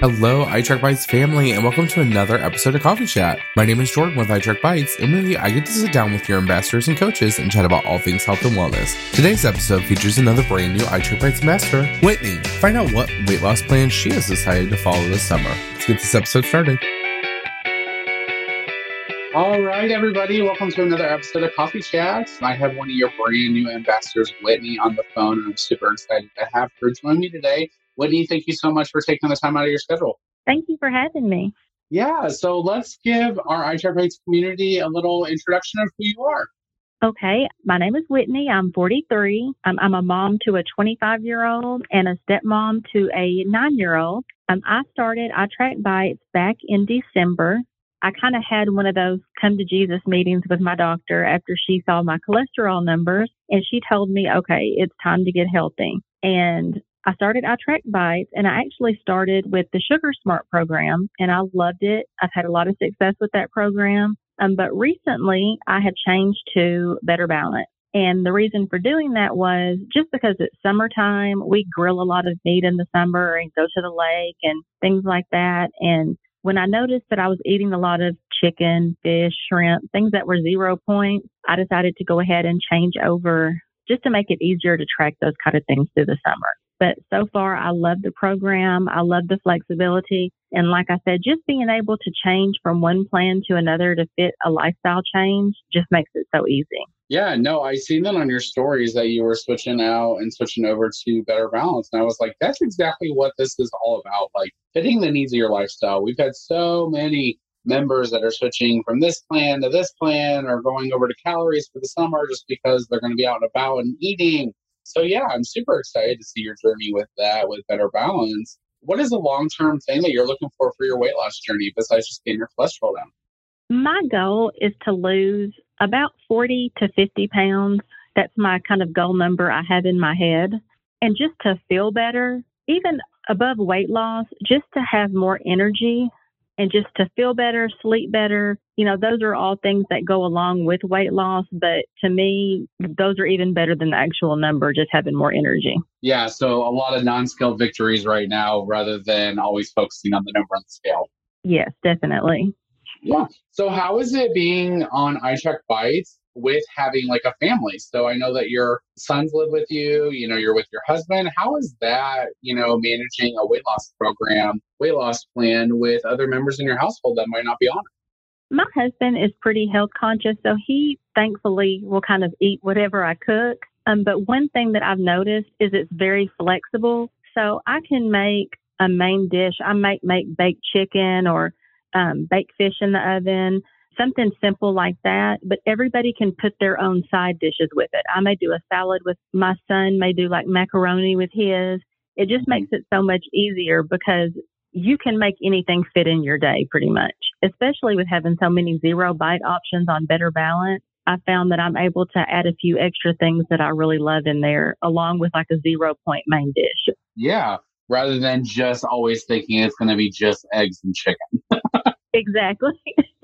Hello, iTrack Bites family, and welcome to another episode of Coffee Chat. My name is Jordan with iTrack Bites, and with you, I get to sit down with your ambassadors and coaches and chat about all things health and wellness. Today's episode features another brand new iTrack Bites ambassador, Whitney. Find out what weight loss plan she has decided to follow this summer. Let's get this episode started. All right, everybody, welcome to another episode of Coffee Chat. I have one of your brand new ambassadors, Whitney, on the phone, and I'm super excited to have her join me today. Whitney, thank you so much for taking the time out of your schedule. Thank you for having me. Yeah, so let's give our Bites community a little introduction of who you are. Okay, my name is Whitney. I'm 43. I'm, I'm a mom to a 25 year old and a stepmom to a nine year old. Um, I started iTrack Bites back in December. I kind of had one of those come to Jesus meetings with my doctor after she saw my cholesterol numbers and she told me, okay, it's time to get healthy. And I started iTrack Bites and I actually started with the Sugar Smart program and I loved it. I've had a lot of success with that program. Um, but recently I have changed to Better Balance. And the reason for doing that was just because it's summertime, we grill a lot of meat in the summer and go to the lake and things like that. And when I noticed that I was eating a lot of chicken, fish, shrimp, things that were zero points, I decided to go ahead and change over just to make it easier to track those kind of things through the summer. But so far, I love the program. I love the flexibility. And like I said, just being able to change from one plan to another to fit a lifestyle change just makes it so easy. Yeah, no, I seen that on your stories that you were switching out and switching over to Better Balance. And I was like, that's exactly what this is all about. Like fitting the needs of your lifestyle. We've had so many members that are switching from this plan to this plan or going over to calories for the summer just because they're going to be out and about and eating so yeah, I'm super excited to see your journey with that, with better balance. What is a long term thing that you're looking for for your weight loss journey besides just getting your cholesterol down? My goal is to lose about 40 to 50 pounds. That's my kind of goal number I have in my head. And just to feel better, even above weight loss, just to have more energy and just to feel better, sleep better. You know, those are all things that go along with weight loss. But to me, those are even better than the actual number, just having more energy. Yeah. So a lot of non scale victories right now rather than always focusing on the number on the scale. Yes, definitely. Yeah. So how is it being on iTrack Bites with having like a family. So I know that your sons live with you, you know, you're with your husband. How is that, you know, managing a weight loss program, weight loss plan with other members in your household that might not be on it? My husband is pretty health conscious, so he thankfully will kind of eat whatever I cook. Um, but one thing that I've noticed is it's very flexible. So I can make a main dish. I might make baked chicken or um, baked fish in the oven something simple like that, but everybody can put their own side dishes with it. I may do a salad with my son, may do like macaroni with his. It just mm-hmm. makes it so much easier because you can make anything fit in your day pretty much, especially with having so many zero bite options on Better Balance. I found that I'm able to add a few extra things that I really love in there, along with like a zero point main dish. Yeah, rather than just always thinking it's going to be just eggs and chicken. exactly.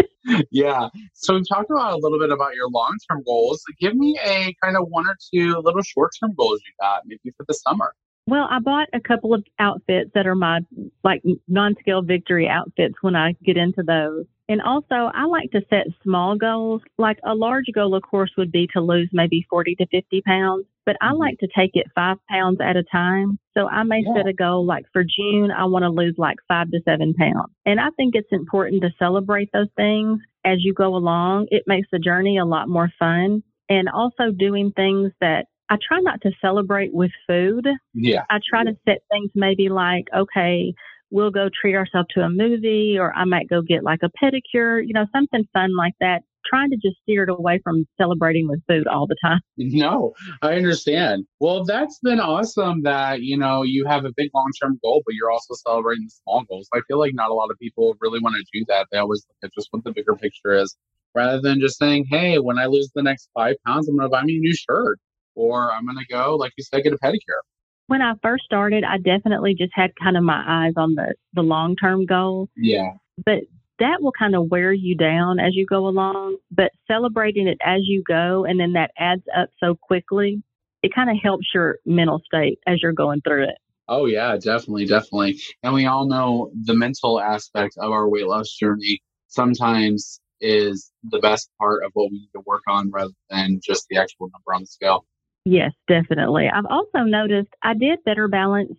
yeah. So we talked about a little bit about your long term goals. Give me a kind of one or two little short term goals you got, maybe for the summer. Well, I bought a couple of outfits that are my like non-scale victory outfits when I get into those. And also, I like to set small goals. Like a large goal, of course, would be to lose maybe 40 to 50 pounds, but I mm-hmm. like to take it five pounds at a time. So I may yeah. set a goal like for June, I want to lose like five to seven pounds. And I think it's important to celebrate those things as you go along. It makes the journey a lot more fun. And also doing things that I try not to celebrate with food. Yeah. I try to set things maybe like, okay, we'll go treat ourselves to a movie or I might go get like a pedicure, you know, something fun like that. Trying to just steer it away from celebrating with food all the time. No, I understand. Well, that's been awesome that, you know, you have a big long term goal, but you're also celebrating small goals. I feel like not a lot of people really want to do that. They always look at just what the bigger picture is rather than just saying, hey, when I lose the next five pounds, I'm going to buy me a new shirt or I'm going to go, like you said, get a pedicure. When I first started, I definitely just had kind of my eyes on the, the long term goal. Yeah. But that will kind of wear you down as you go along. But celebrating it as you go, and then that adds up so quickly, it kind of helps your mental state as you're going through it. Oh yeah, definitely, definitely. And we all know the mental aspect of our weight loss journey sometimes is the best part of what we need to work on rather than just the actual number on the scale. Yes, definitely. I've also noticed I did better balance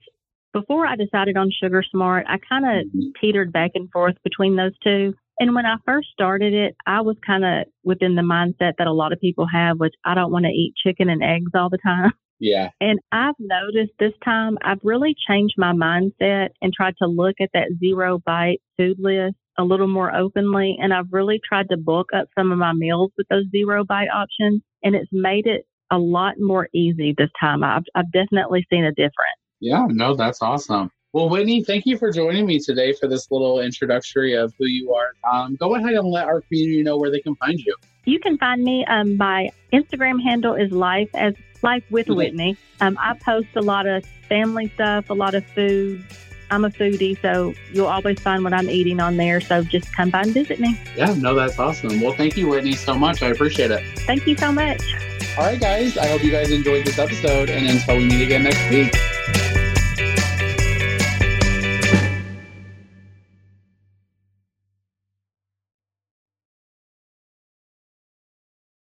before I decided on Sugar Smart. I kind of Mhm. teetered back and forth between those two. And when I first started it, I was kind of within the mindset that a lot of people have, which I don't want to eat chicken and eggs all the time. Yeah. And I've noticed this time I've really changed my mindset and tried to look at that zero bite food list a little more openly. And I've really tried to bulk up some of my meals with those zero bite options. And it's made it a lot more easy this time. I've, I've definitely seen a difference. Yeah, no, that's awesome. Well, Whitney, thank you for joining me today for this little introductory of who you are. Um, go ahead and let our community know where they can find you. You can find me. Um, my Instagram handle is life as life with Mhm. Whitney. Um, I post a lot of family stuff, a lot of food. I'm a foodie, so you'll always find what I'm eating on there. So just come by and visit me. Yeah, no, that's awesome. Well, thank you, Whitney, so much. I appreciate it. Thank you so much. All right, guys, I hope you guys enjoyed this episode. And until we meet again next week,